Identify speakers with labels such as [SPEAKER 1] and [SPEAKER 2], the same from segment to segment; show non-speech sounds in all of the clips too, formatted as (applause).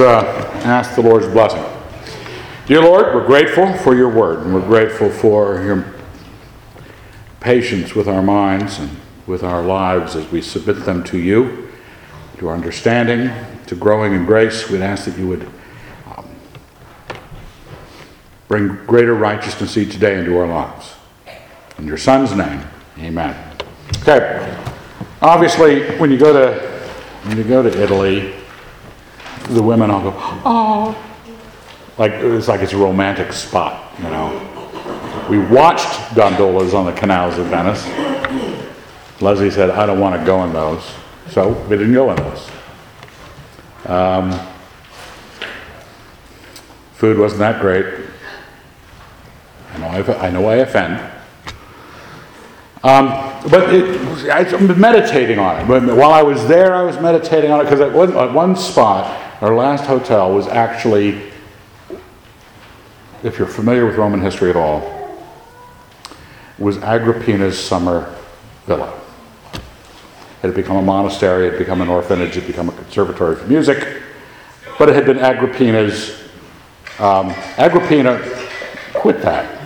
[SPEAKER 1] Uh, ask the Lord's blessing. Dear Lord, we're grateful for your word, and we're grateful for your patience with our minds and with our lives as we submit them to you, to our understanding, to growing in grace. We'd ask that you would um, bring greater righteousness each day into our lives. In your Son's name, amen. Okay. Obviously, when you go to when you go to Italy, the women all go, oh, like it's like it's a romantic spot, you know. We watched gondolas on the canals of Venice. Leslie said, I don't want to go in those, so we didn't go in those. Um, food wasn't that great. I know I, I know I offend. Um, but it, I've been meditating on it. While I was there, I was meditating on it because at one spot, our last hotel was actually, if you're familiar with Roman history at all, was Agrippina's summer villa. It had become a monastery, it had become an orphanage, it had become a conservatory for music, but it had been Agrippina's. Um, Agrippina quit that.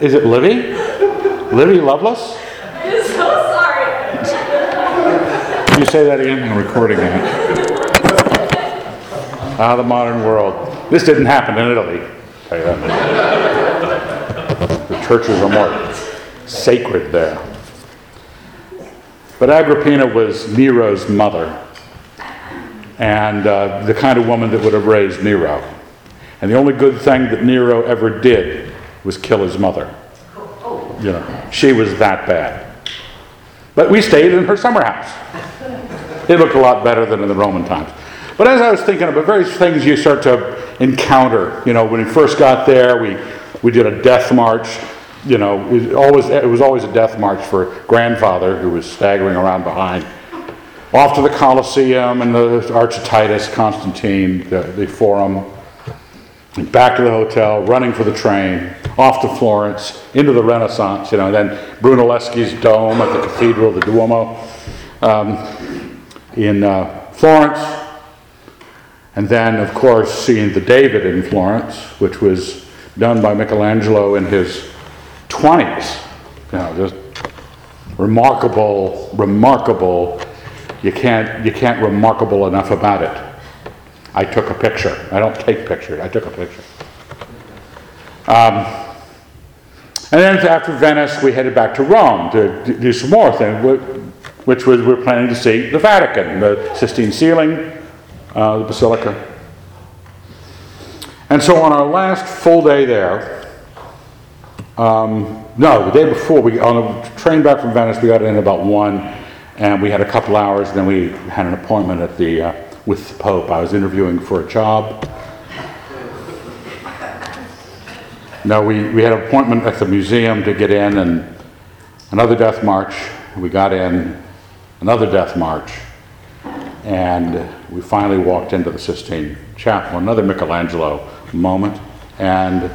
[SPEAKER 1] Is it Livy? Livy Lovelace? (laughs)
[SPEAKER 2] I'm so sorry.
[SPEAKER 1] Can you say that again? I'm recording that. Ah, the modern world. This didn't happen in Italy. tell you that. The churches are more sacred there. But Agrippina was Nero's mother, and uh, the kind of woman that would have raised Nero. And the only good thing that Nero ever did was kill his mother. You know, she was that bad. But we stayed in her summer house. It looked a lot better than in the Roman times. But as I was thinking about various things you start to encounter, you know, when we first got there, we, we did a death march. You know, it, always, it was always a death march for grandfather who was staggering around behind. Off to the Colosseum and the Arch of Titus, Constantine, the, the Forum, back to the hotel, running for the train, off to Florence, into the Renaissance, you know, then Brunelleschi's dome at the Cathedral, the Duomo um, in uh, Florence, and then, of course, seeing the David in Florence, which was done by Michelangelo in his 20s. You know, just remarkable, remarkable. You can't, you can't remarkable enough about it. I took a picture. I don't take pictures, I took a picture. Um, and then after Venice, we headed back to Rome to do some more things, which was we're planning to see the Vatican, the Sistine ceiling, uh, the Basilica. And so on our last full day there, um, no, the day before, we on the train back from Venice, we got in about one, and we had a couple hours. Then we had an appointment at the uh, with the Pope. I was interviewing for a job. No, we, we had an appointment at the museum to get in, and another death march. We got in, another death march. And we finally walked into the Sistine Chapel, another Michelangelo moment. And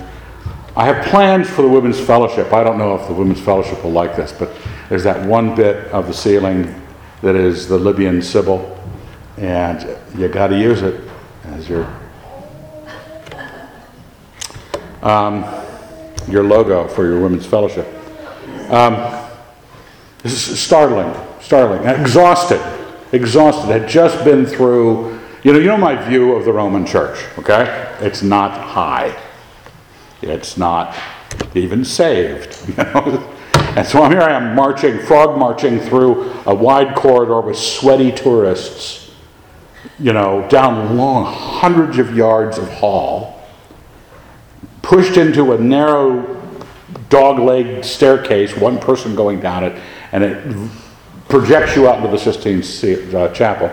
[SPEAKER 1] I have plans for the Women's Fellowship. I don't know if the Women's Fellowship will like this, but there's that one bit of the ceiling that is the Libyan Sibyl, and you got to use it as your um, your logo for your Women's Fellowship. Um, this is startling, startling, exhausted exhausted, had just been through, you know, you know my view of the Roman church, okay? It's not high. It's not even saved, (laughs) you know? And so I'm here I am marching, frog marching through a wide corridor with sweaty tourists, you know, down long hundreds of yards of hall, pushed into a narrow dog legged staircase, one person going down it, and it projects you out into the Sistine uh, Chapel.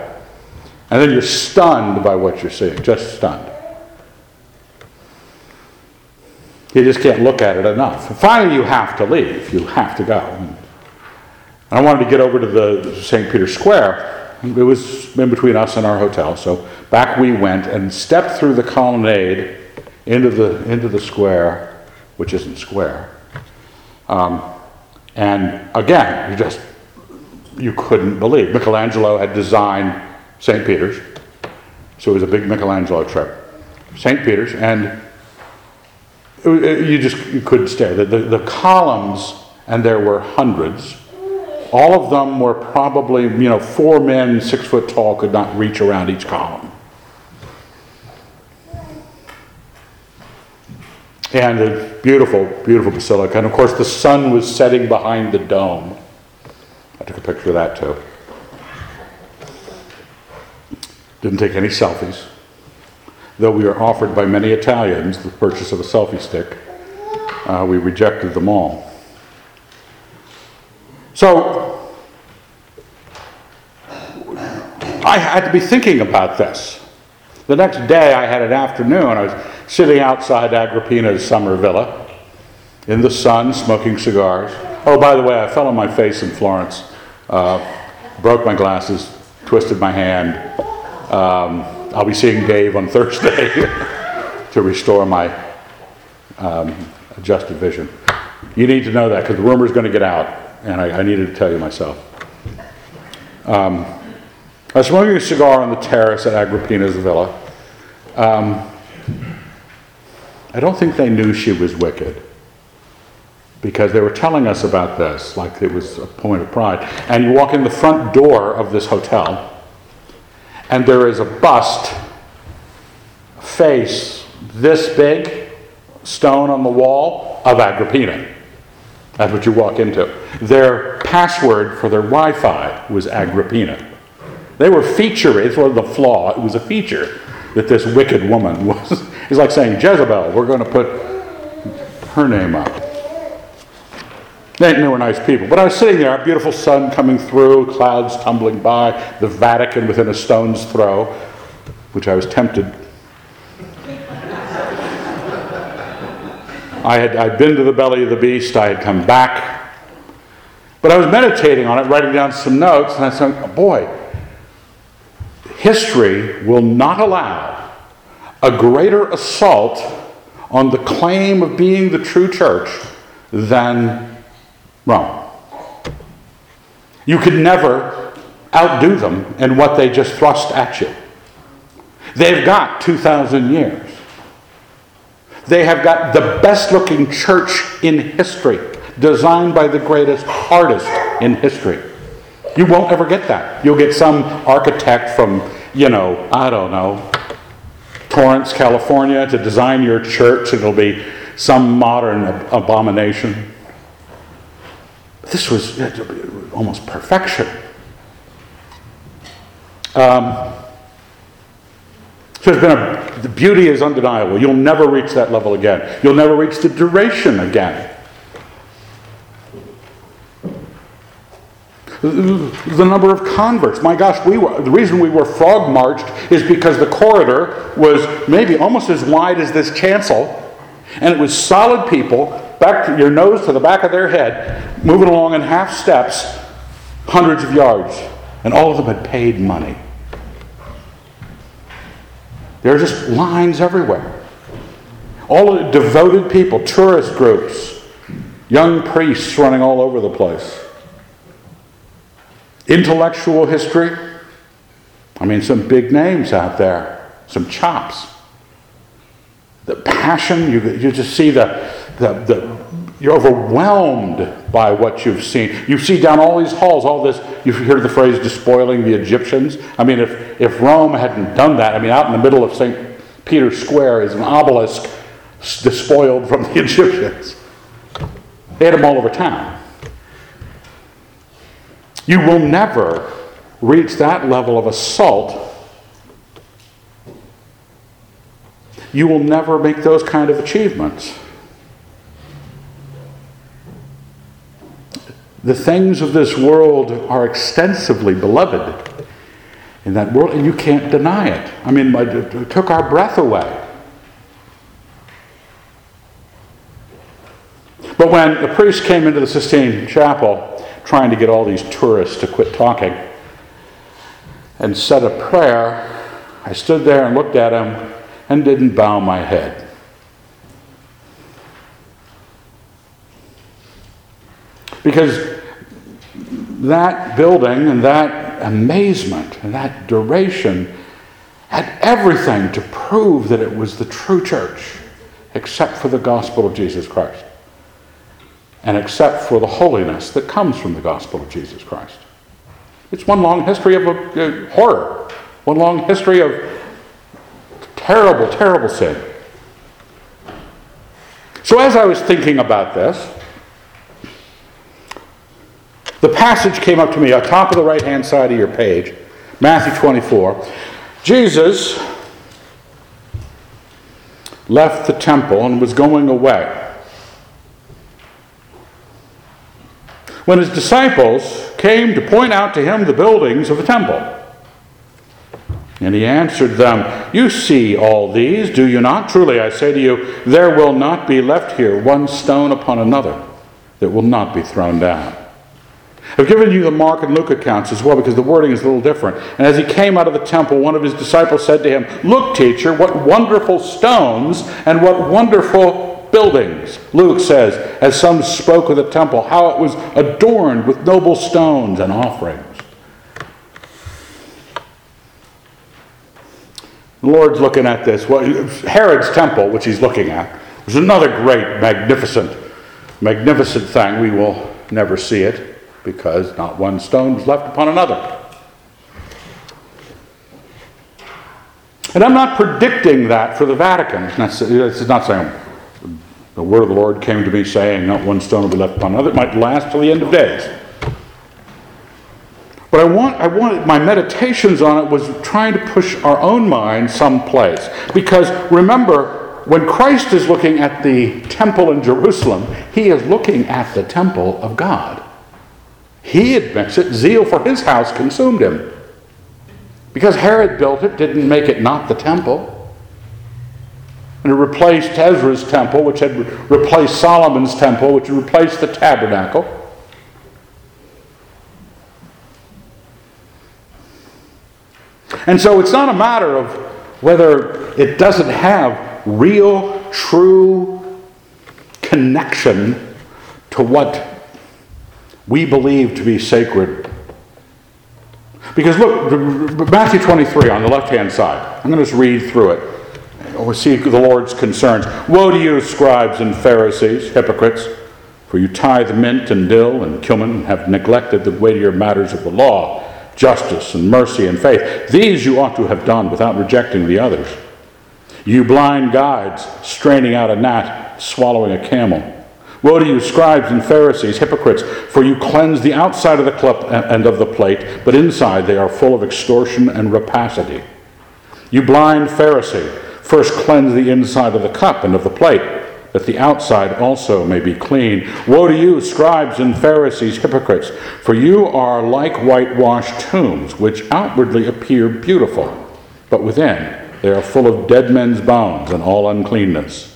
[SPEAKER 1] And then you're stunned by what you're seeing, just stunned. You just can't look at it enough. Finally, you have to leave. You have to go. And I wanted to get over to the St. Peter's Square. It was in between us and our hotel. So back we went and stepped through the colonnade into the, into the square, which isn't square. Um, and again, you just you couldn't believe. Michelangelo had designed St. Peter's. So it was a big Michelangelo trip. St. Peter's, and you just you couldn't stare. The, the, the columns, and there were hundreds, all of them were probably, you know, four men, six foot tall, could not reach around each column. And a beautiful, beautiful basilica. And of course, the sun was setting behind the dome. I took a picture of that too. Didn't take any selfies. Though we were offered by many Italians the purchase of a selfie stick, uh, we rejected them all. So, I had to be thinking about this. The next day, I had an afternoon. I was sitting outside Agrippina's summer villa in the sun, smoking cigars. Oh, by the way, I fell on my face in Florence, uh, broke my glasses, twisted my hand. Um, I'll be seeing Dave on (laughs) Thursday (laughs) to restore my um, adjusted vision. You need to know that because the rumor is going to get out, and I, I, needed to tell you myself. Um, I was smoking a cigar on the terrace at Agrippina's villa. Um, I don't think they knew she was wicked because they were telling us about this like it was a point of pride. And you walk in the front door of this hotel, and there is a bust, face this big, stone on the wall of Agrippina. That's what you walk into. Their password for their Wi Fi was Agrippina. They were featuring, it was the flaw, it was a feature that this wicked woman (laughs) was. It's like saying, Jezebel, we're going to put her name up. They, they were nice people. But I was sitting there, a beautiful sun coming through, clouds tumbling by, the Vatican within a stone's throw, which I was tempted. I had I'd been to the belly of the beast, I had come back. But I was meditating on it, writing down some notes, and I said, oh, boy, history will not allow a greater assault on the claim of being the true church than Rome. You could never outdo them in what they just thrust at you. They've got 2,000 years. They have got the best looking church in history, designed by the greatest artist in history. You won't ever get that. You'll get some architect from, you know, I don't know, Torrance, California to design your church. It'll be some modern abomination. This was almost perfection. Um, so it's been a, the beauty is undeniable. You'll never reach that level again. You'll never reach the duration again. The number of converts. My gosh, we were, the reason we were frog marched is because the corridor was maybe almost as wide as this chancel, and it was solid people, back your nose to the back of their head, moving along in half steps, hundreds of yards, and all of them had paid money. There are just lines everywhere. All the devoted people, tourist groups, young priests running all over the place. Intellectual history. I mean, some big names out there, some chops. The passion, you, you just see the, the, the, you're overwhelmed by what you've seen. You see down all these halls, all this, you've heard the phrase despoiling the Egyptians. I mean, if, if Rome hadn't done that, I mean, out in the middle of St. Peter's Square is an obelisk despoiled from the (laughs) Egyptians. They had them all over town. You will never reach that level of assault. You will never make those kind of achievements. The things of this world are extensively beloved in that world, and you can't deny it. I mean, it took our breath away. But when the priest came into the Sistine Chapel, trying to get all these tourists to quit talking and said a prayer, I stood there and looked at him and didn't bow my head. Because that building and that amazement and that duration had everything to prove that it was the true church, except for the gospel of Jesus Christ, and except for the holiness that comes from the gospel of Jesus Christ. It's one long history of a, uh, horror, one long history of terrible, terrible sin. So, as I was thinking about this, the passage came up to me on top of the right hand side of your page, Matthew 24. Jesus left the temple and was going away. When his disciples came to point out to him the buildings of the temple, and he answered them, You see all these, do you not? Truly, I say to you, there will not be left here one stone upon another that will not be thrown down. I've given you the Mark and Luke accounts as well because the wording is a little different. And as he came out of the temple, one of his disciples said to him, Look, teacher, what wonderful stones and what wonderful buildings. Luke says, as some spoke of the temple, how it was adorned with noble stones and offerings. The Lord's looking at this. Well, Herod's temple, which he's looking at, was another great, magnificent, magnificent thing. We will never see it because not one stone was left upon another. And I'm not predicting that for the Vatican. This is not saying the word of the Lord came to me saying, not one stone will be left upon another. It might last till the end of days. But I want, I wanted, my meditations on it was trying to push our own mind someplace. Because remember, when Christ is looking at the temple in Jerusalem, he is looking at the temple of God. He admits it, zeal for his house consumed him. Because Herod built it, didn't make it not the temple. And it replaced Ezra's temple, which had replaced Solomon's temple, which had replaced the tabernacle. And so it's not a matter of whether it doesn't have real, true connection to what we believe to be sacred. Because look, Matthew 23 on the left hand side, I'm going to just read through it. Oh, we'll see the Lord's concerns. Woe to you, scribes and Pharisees, hypocrites, for you tithe mint and dill and cumin and have neglected the weightier matters of the law justice and mercy and faith. These you ought to have done without rejecting the others. You blind guides, straining out a gnat, swallowing a camel. Woe to you, scribes and Pharisees, hypocrites, for you cleanse the outside of the cup uh, and of the plate, but inside they are full of extortion and rapacity. You blind Pharisee, first cleanse the inside of the cup and of the plate that the outside also may be clean. Woe to you, scribes and Pharisees, hypocrites, for you are like whitewashed tombs, which outwardly appear beautiful, but within they are full of dead men's bones and all uncleanness.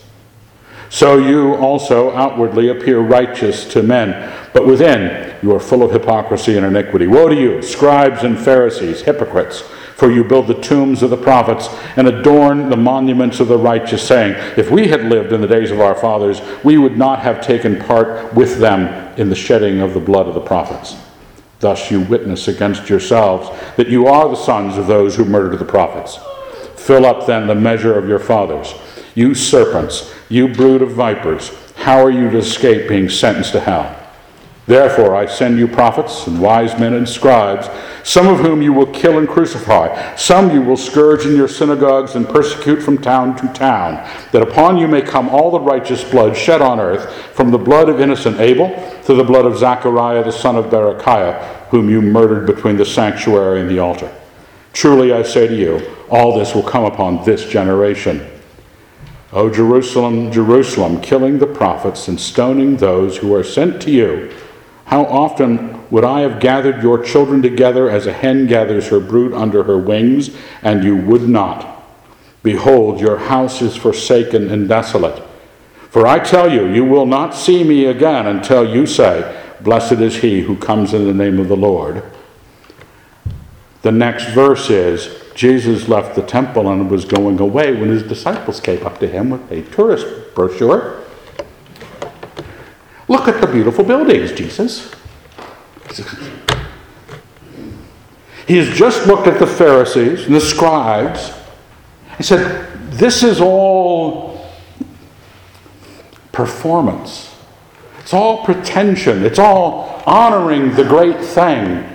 [SPEAKER 1] So you also outwardly appear righteous to men, but within you are full of hypocrisy and iniquity. Woe to you, scribes and Pharisees, hypocrites! For you build the tombs of the prophets and adorn the monuments of the righteous, saying, If we had lived in the days of our fathers, we would not have taken part with them in the shedding of the blood of the prophets. Thus you witness against yourselves that you are the sons of those who murdered the prophets. Fill up then the measure of your fathers. You serpents, you brood of vipers, how are you to escape being sentenced to hell? Therefore, I send you prophets and wise men and scribes, some of whom you will kill and crucify, some you will scourge in your synagogues and persecute from town to town, that upon you may come all the righteous blood shed on earth, from the blood of innocent Abel to the blood of Zachariah the son of Berechiah, whom you murdered between the sanctuary and the altar. Truly I say to you, all this will come upon this generation. O Jerusalem, Jerusalem, killing the prophets and stoning those who are sent to you. How often would I have gathered your children together as a hen gathers her brood under her wings, and you would not? Behold, your house is forsaken and desolate. For I tell you, you will not see me again until you say, Blessed is he who comes in the name of the Lord. The next verse is Jesus left the temple and was going away when his disciples came up to him with a tourist brochure Look at the beautiful buildings, Jesus. He has just looked at the Pharisees and the scribes He said, This is all performance. It's all pretension. It's all honoring the great thing.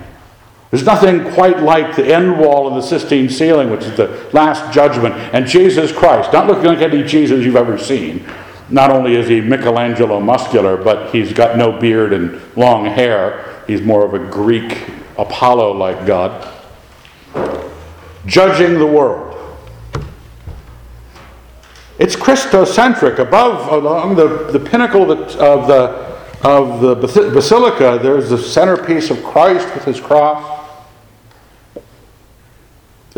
[SPEAKER 1] There's nothing quite like the end wall of the Sistine ceiling, which is the last judgment, and Jesus Christ. Not looking like any Jesus you've ever seen. Not only is he Michelangelo muscular, but he's got no beard and long hair. He's more of a Greek Apollo like God. Judging the world. It's Christocentric. Above, along the, the pinnacle of the, of the of the basilica, there's the centerpiece of Christ with his cross.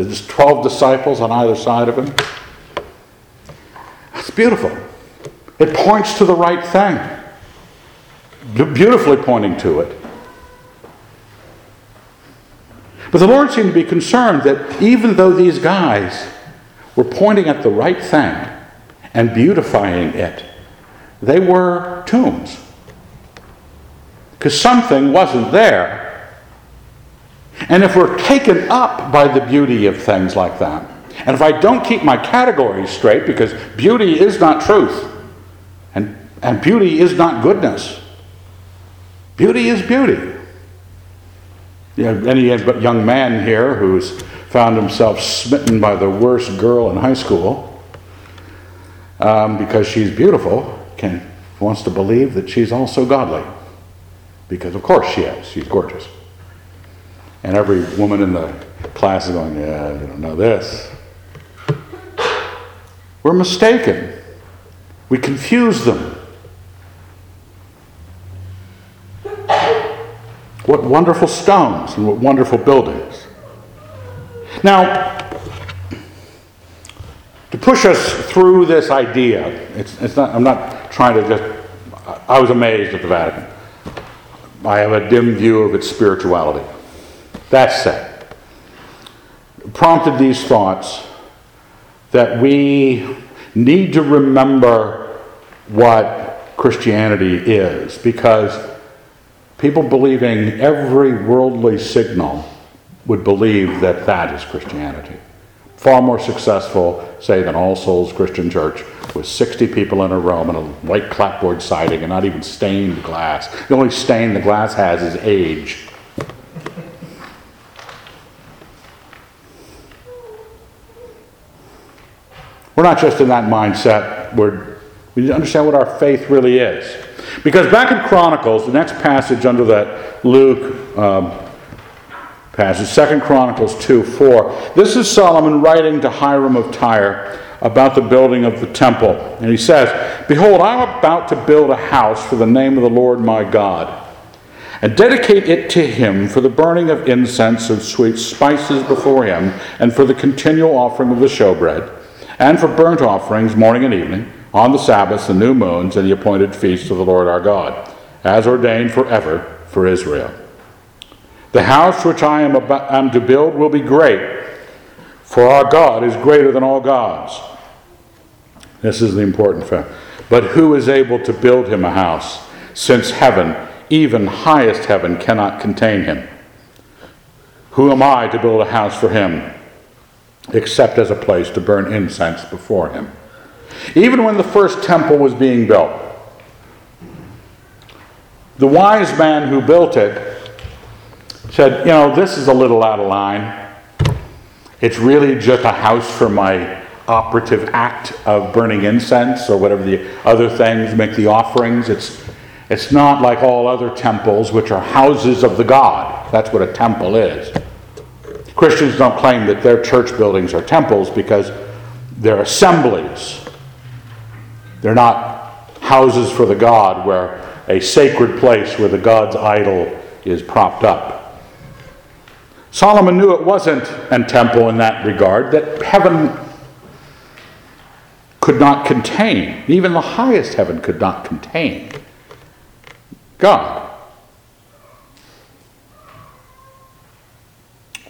[SPEAKER 1] There's 12 disciples on either side of him. It's beautiful. It points to the right thing, beautifully pointing to it. But the Lord seemed to be concerned that even though these guys were pointing at the right thing and beautifying it, they were tombs. Because something wasn't there and if we're taken up by the beauty of things like that, and if I don't keep my categories straight, because beauty is not truth, and, and beauty is not goodness, beauty is beauty. You know, any young man here who's found himself smitten by the worst girl in high school um, because she's beautiful can wants to believe that she's also godly? Because of course she is. She's gorgeous and every woman in the class is going, Yeah, you don't know this. We're mistaken. We confuse them. What wonderful stones and what wonderful buildings. Now, to push us through this idea, it's, it's not, I'm not trying to just, I was amazed at the Vatican. I have a dim view of its spirituality. That said, prompted these thoughts that we need to remember what Christianity is because people believing every worldly signal would believe that that is Christianity. Far more successful, say, than All Souls Christian Church with 60 people in a room and a white clapboard siding and not even stained glass. The only stain the glass has is age. We're not just in that mindset. We're, we need to understand what our faith really is. Because back in Chronicles, the next passage under that Luke um, passage, Second Chronicles 2 4, this is Solomon writing to Hiram of Tyre about the building of the temple. And he says, Behold, I am about to build a house for the name of the Lord my God, and dedicate it to him for the burning of incense and sweet spices before him, and for the continual offering of the showbread and for burnt offerings morning and evening, on the Sabbaths, the new moons, and the appointed feasts of the Lord our God, as ordained forever for Israel. The house which I am, about, am to build will be great, for our God is greater than all gods. This is the important fact. But who is able to build him a house, since heaven, even highest heaven, cannot contain him? Who am I to build a house for him? Except as a place to burn incense before him. Even when the first temple was being built, the wise man who built it said, You know, this is a little out of line. It's really just a house for my operative act of burning incense or whatever the other things, make the offerings. It's, it's not like all other temples, which are houses of the God. That's what a temple is. Christians don't claim that their church buildings are temples because they're assemblies. They're not houses for the God where a sacred place where the God's idol is propped up. Solomon knew it wasn't a temple in that regard, that heaven could not contain, even the highest heaven could not contain God.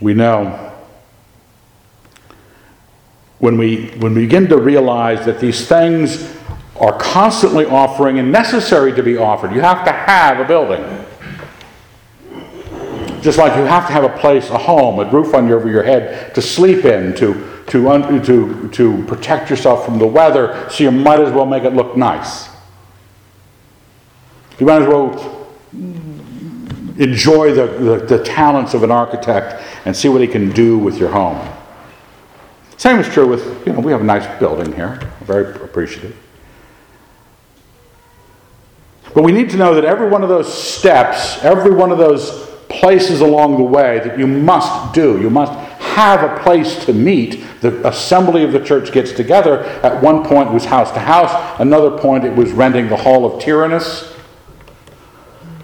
[SPEAKER 1] We know when we, when we begin to realize that these things are constantly offering and necessary to be offered, you have to have a building. Just like you have to have a place, a home, a roof your, over your head to sleep in, to, to, to, to protect yourself from the weather, so you might as well make it look nice. You might as well enjoy the, the, the talents of an architect and see what he can do with your home. Same is true with, you know, we have a nice building here, very appreciative. But we need to know that every one of those steps, every one of those places along the way that you must do, you must have a place to meet. The assembly of the church gets together. At one point it was house to house, another point it was renting the hall of Tyrannus.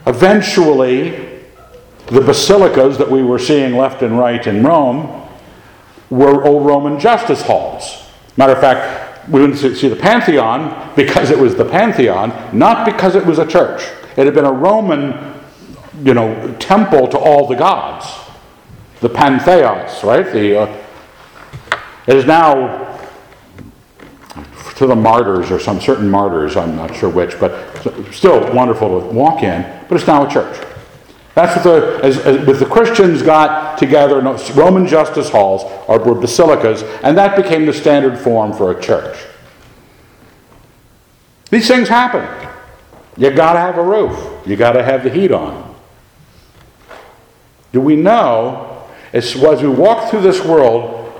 [SPEAKER 1] Eventually, the basilicas that we were seeing left and right in Rome were old Roman justice halls. Matter of fact, we went to see the Pantheon because it was the Pantheon, not because it was a church. It had been a Roman, you know, temple to all the gods, the Pantheos, right? The uh, it is now to the martyrs or some certain martyrs, I'm not sure which, but still wonderful to walk in. But it's now a church. That's what the, as, as, with the Christians got together, in Roman justice halls or were basilicas, and that became the standard form for a church. These things happen. You got to have a roof. You got to have the heat on. Do we know, as, as we walk through this world,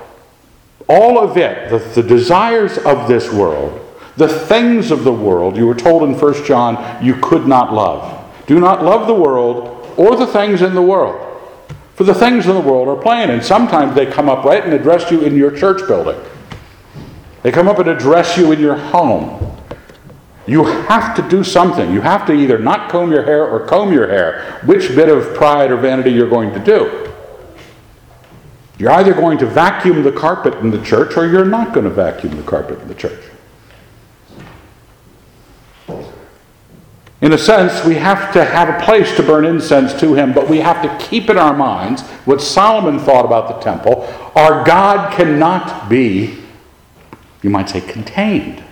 [SPEAKER 1] all of it, the, the desires of this world, the things of the world, you were told in 1 John, you could not love. Do not love the world or the things in the world. For the things in the world are plain, and sometimes they come up right and address you in your church building. They come up and address you in your home. You have to do something. You have to either not comb your hair or comb your hair. Which bit of pride or vanity you're going to do. You're either going to vacuum the carpet in the church or you're not going to vacuum the carpet in the church. In a sense, we have to have a place to burn incense to him, but we have to keep in our minds what Solomon thought about the temple. Our God cannot be, you might say, contained.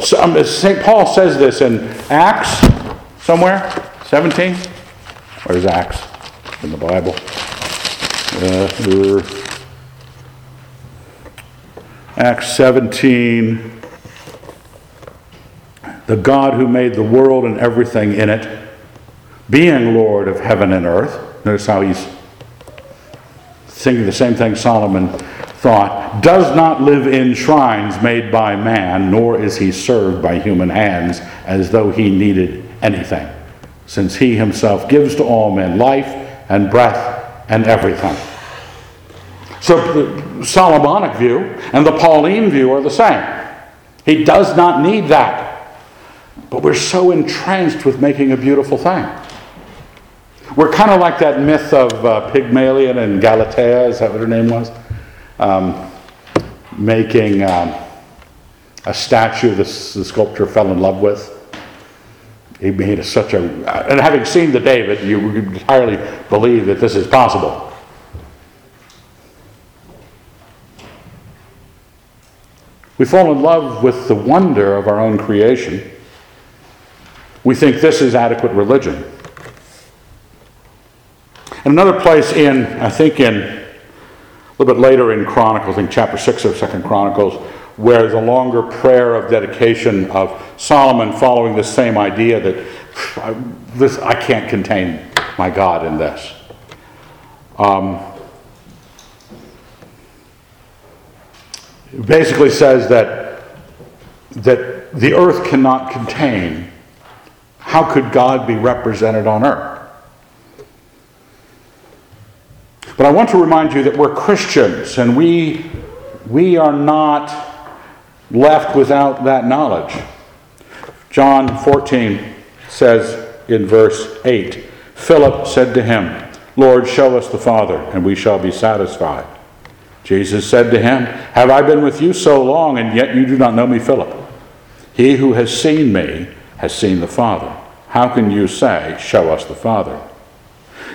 [SPEAKER 1] So, um, St. Paul says this in Acts, somewhere, 17. Where's Acts in the Bible? Uh, Acts 17 the God who made the world and everything in it, being Lord of heaven and earth. Notice how he's thinking the same thing Solomon thought, does not live in shrines made by man, nor is he served by human hands as though he needed anything, since he himself gives to all men life and breath and everything. So the Solomonic view and the Pauline view are the same. He does not need that. But we're so entranced with making a beautiful thing. We're kind of like that myth of uh, Pygmalion and Galatea, is that what her name was? Um, making um, a statue this, the sculptor fell in love with. He made a, such a, and having seen the David, you entirely believe that this is possible. We fall in love with the wonder of our own creation we think this is adequate religion. And another place in, I think in a little bit later in Chronicles, I think chapter 6 of Second Chronicles, where the longer prayer of dedication of Solomon following the same idea that I, this, I can't contain my God in this. Um, basically says that, that the earth cannot contain how could God be represented on earth? But I want to remind you that we're Christians and we, we are not left without that knowledge. John 14 says in verse 8 Philip said to him, Lord, show us the Father, and we shall be satisfied. Jesus said to him, Have I been with you so long, and yet you do not know me, Philip? He who has seen me has seen the Father. How can you say, Show us the Father?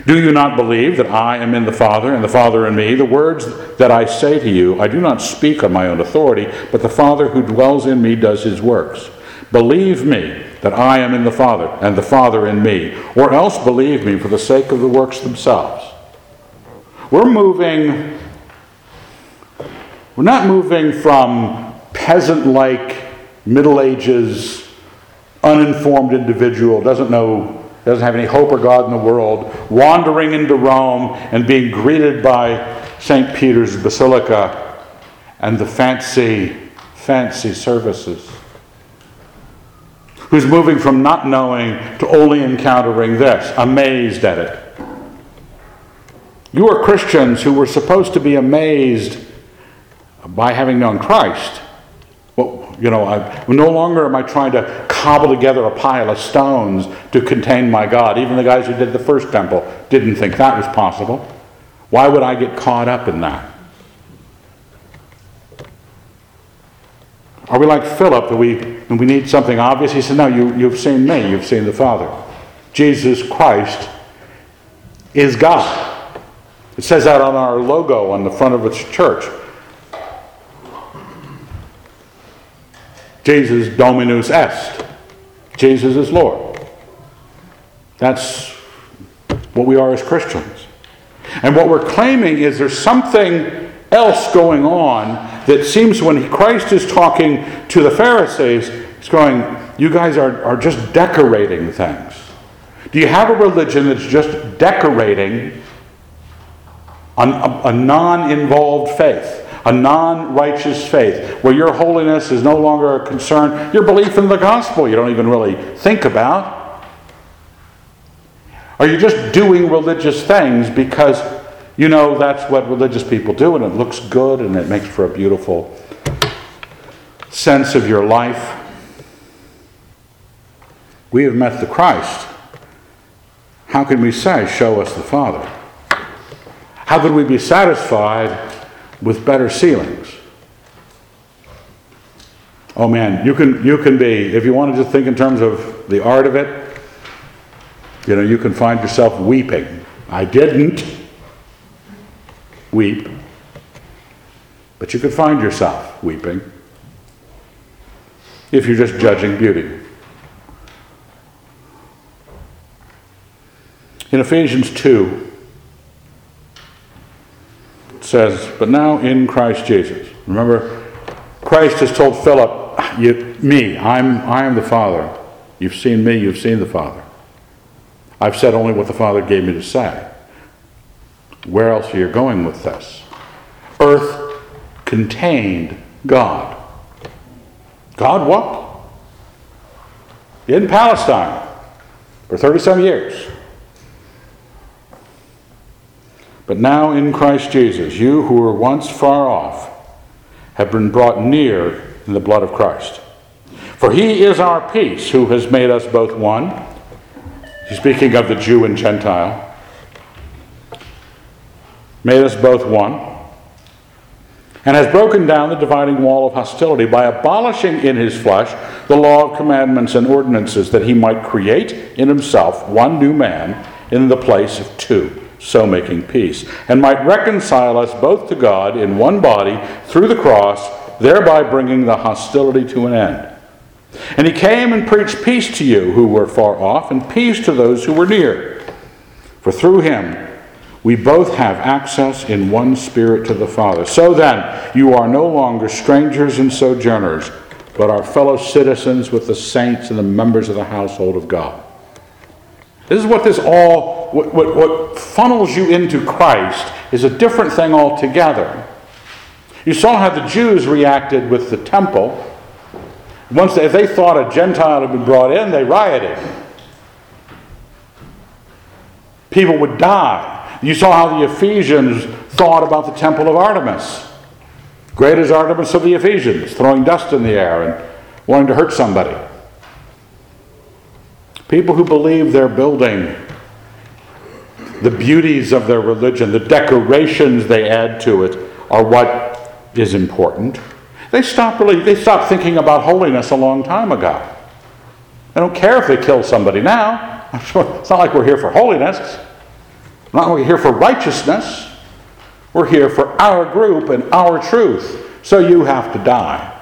[SPEAKER 1] Do you not believe that I am in the Father, and the Father in me? The words that I say to you, I do not speak on my own authority, but the Father who dwells in me does his works. Believe me that I am in the Father, and the Father in me, or else believe me for the sake of the works themselves. We're moving We're not moving from peasant like, Middle Ages, uninformed individual, doesn't know, doesn't have any hope or God in the world, wandering into Rome and being greeted by St. Peter's Basilica and the fancy, fancy services. Who's moving from not knowing to only encountering this, amazed at it. You are Christians who were supposed to be amazed by having known Christ. You know, I, no longer am I trying to cobble together a pile of stones to contain my God. Even the guys who did the first temple didn't think that was possible. Why would I get caught up in that? Are we like Philip we, we need something obvious? He said, No, you, you've seen me, you've seen the Father. Jesus Christ is God. It says that on our logo on the front of its church. Jesus Dominus est. Jesus is Lord. That's what we are as Christians. And what we're claiming is there's something else going on that seems when Christ is talking to the Pharisees, he's going, You guys are, are just decorating things. Do you have a religion that's just decorating a, a, non involved faith? A non righteous faith, where your holiness is no longer a concern, your belief in the gospel you don't even really think about. Are you just doing religious things because you know that's what religious people do and it looks good and it makes for a beautiful sense of your life? We have met the Christ. How can we say, Show us the Father? How could we be satisfied with better ceilings. Oh man, you can you can be if you want to just think in terms of the art of it, you know, you can find yourself weeping. I didn't weep, but you could find yourself weeping if you're just judging beauty. In Ephesians 2, says, But now in Christ Jesus. Remember, Christ has told Philip, Me, I'm, I am the Father. You've seen me, you've seen the Father. I've said only what the Father gave me to say. Where else are you going with this? Earth contained God. God what? In Palestine for 37 years. But now in Christ Jesus, you who were once far off have been brought near in the blood of Christ. For he is our peace, who has made us both one. He's speaking of the Jew and Gentile. Made us both one. And has broken down the dividing wall of hostility by abolishing in his flesh the law of commandments and ordinances, that he might create in himself one new man in the place of two so making peace, and might reconcile us both to God in one body through the cross, thereby bringing the hostility to an end. And he came and preached peace to you who were far off, and peace to those who were near. For through him we both have access in one spirit to the Father. So then, you are no longer strangers and sojourners, but are fellow citizens with the saints and the members of the household of God. This is what this all what, what, what funnels you into Christ is a different thing altogether. You saw how the Jews reacted with the temple. Once they, they thought a Gentile had been brought in, they rioted. People would die. You saw how the Ephesians thought about the temple of Artemis. Great as Artemis of the Ephesians, throwing dust in the air and wanting to hurt somebody. People who believe they're building the beauties of their religion, the decorations they add to it, are what is important. They stop really, they stopped thinking about holiness a long time ago. They don't care if they kill somebody now. (laughs) It's not like we're here for holiness. We're not here for righteousness. We're here for our group and our truth. So you have to die.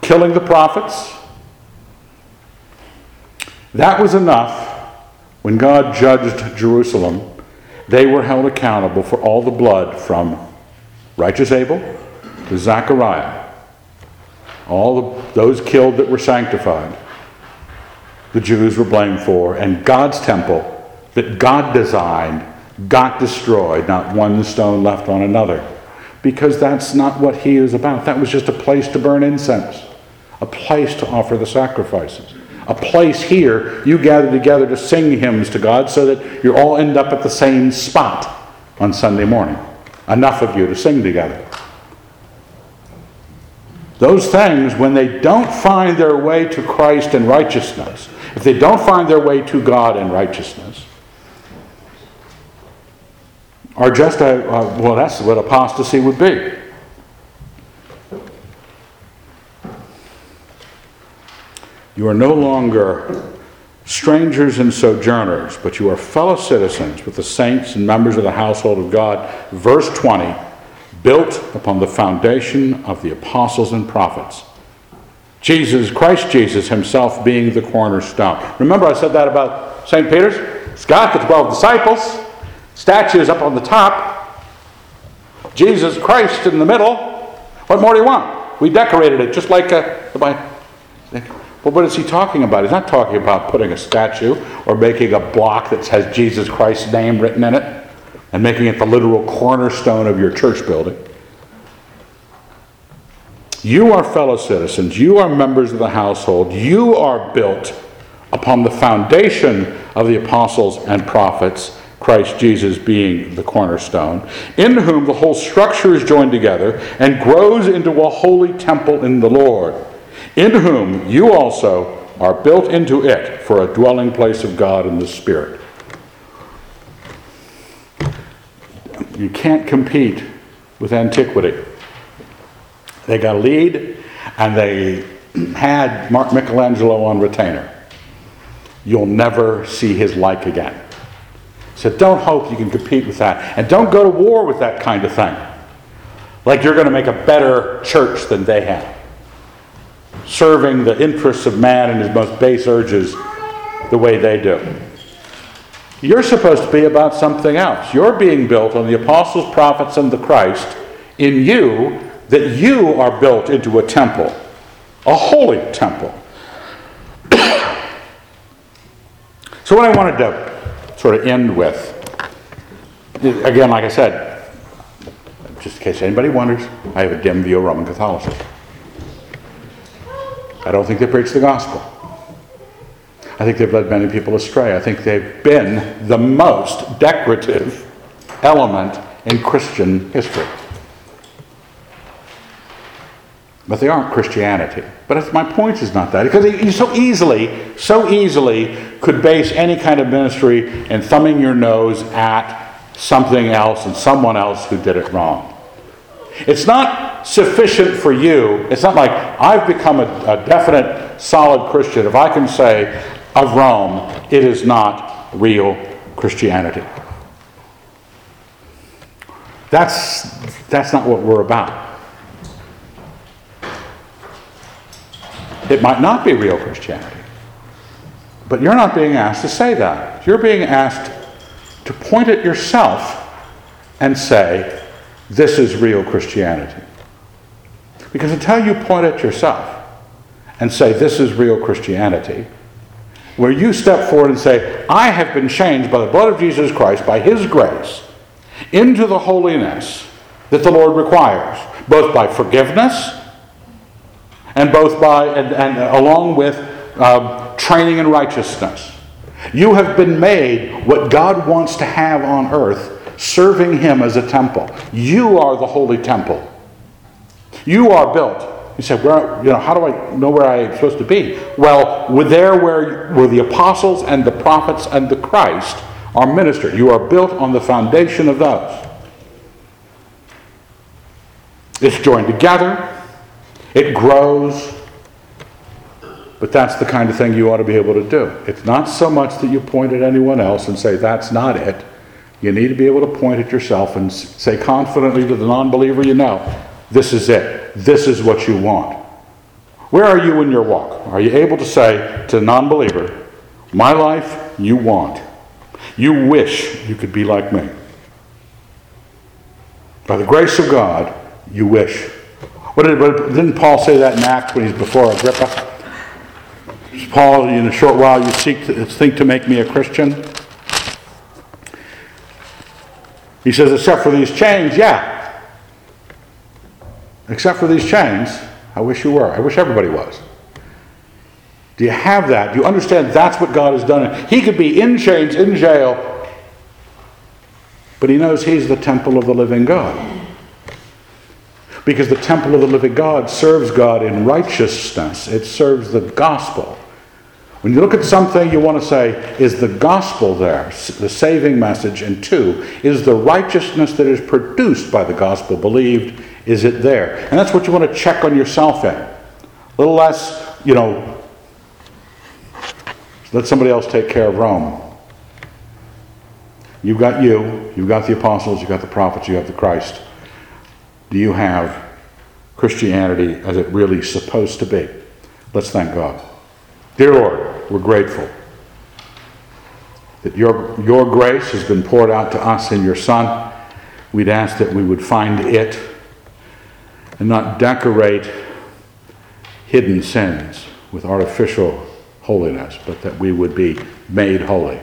[SPEAKER 1] Killing the prophets. That was enough when God judged Jerusalem, they were held accountable for all the blood from righteous Abel to Zechariah, all the, those killed that were sanctified, the Jews were blamed for, and God's temple that God designed got destroyed, not one stone left on another. Because that's not what he is about. That was just a place to burn incense, a place to offer the sacrifices, a place here you gather together to sing hymns to God so that you all end up at the same spot on Sunday morning. Enough of you to sing together. Those things, when they don't find their way to Christ and righteousness, if they don't find their way to God and righteousness, are just a, well, that's what apostasy would be. You are no longer strangers and sojourners, but you are fellow citizens with the saints and members of the household of God. Verse 20 built upon the foundation of the apostles and prophets. Jesus, Christ Jesus himself being the cornerstone. Remember, I said that about St. Peter's? It's got the 12 disciples, statues up on the top, Jesus Christ in the middle. What more do you want? We decorated it just like a, the Bible. Well, what is he talking about? He's not talking about putting a statue or making a block that has Jesus Christ's name written in it and making it the literal cornerstone of your church building. You are fellow citizens, you are members of the household, you are built upon the foundation of the apostles and prophets, Christ Jesus being the cornerstone, in whom the whole structure is joined together and grows into a holy temple in the Lord, in whom you also are built into it for a dwelling place of God in the Spirit. You can't compete with antiquity. They got a lead, and they had Mark Michelangelo on retainer. You'll never see his like again. So don't hope you can compete with that. And don't go to war with that kind of thing. Like you're going to make a better church than they have. Serving the interests of man and his most base urges the way they do. You're supposed to be about something else. You're being built on the apostles, prophets, and the Christ in you that you are built into a temple, a holy temple. (coughs) so, what I wanted to sort of end with, again, like I said, just in case anybody wonders, I have a dim view of Roman Catholicism. I don't think they preach the gospel. I think they've led many people astray. I think they've been the most decorative element in Christian history. But they aren't Christianity. But my point is not that. Because you so easily, so easily could base any kind of ministry in thumbing your nose at something else and someone else who did it wrong. It's not sufficient for you. It's not like I've become a, a definite, solid Christian if I can say of Rome, it is not real Christianity. That's, that's not what we're about. It might not be real Christianity. But you're not being asked to say that. You're being asked to point at yourself and say, this is real Christianity. Because until you point at yourself and say, this is real Christianity, where you step forward and say, I have been changed by the blood of Jesus Christ, by His grace, into the holiness that the Lord requires, both by forgiveness and both by and, and along with uh, training in righteousness. You have been made what God wants to have on earth, serving Him as a temple. You are the holy temple. You are built he said, where, you know, how do I know where I'm supposed to be? Well, we're there where, where the apostles and the prophets and the Christ are ministered. You are built on the foundation of those. It's joined together. It grows. But that's the kind of thing you ought to be able to do. It's not so much that you point at anyone else and say, that's not it. You need to be able to point at yourself and say confidently to the non believer you know, this is it. This is what you want. Where are you in your walk? Are you able to say to a non believer, My life you want? You wish you could be like me. By the grace of God, you wish. What did, didn't Paul say that in Acts when he's before Agrippa? Paul, in a short while you seek to, think to make me a Christian? He says, except for these chains, yeah. Except for these chains, I wish you were. I wish everybody was. Do you have that? Do you understand that's what God has done? He could be in chains, in jail, but he knows he's the temple of the living God. Because the temple of the living God serves God in righteousness, it serves the gospel. When you look at something, you want to say, is the gospel there, the saving message? And two, is the righteousness that is produced by the gospel believed, is it there? And that's what you want to check on yourself in. A little less, you know, let somebody else take care of Rome. You've got you, you've got the apostles, you've got the prophets, you have the Christ. Do you have Christianity as it really is supposed to be? Let's thank God. Dear Lord, we're grateful that your, your grace has been poured out to us in your Son. We'd ask that we would find it and not decorate hidden sins with artificial holiness, but that we would be made holy.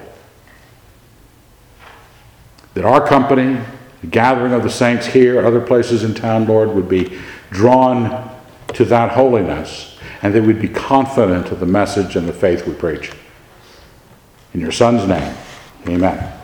[SPEAKER 1] That our company, the gathering of the saints here, other places in town, Lord, would be drawn to that holiness and that we'd be confident of the message and the faith we preach. In your Son's name, amen.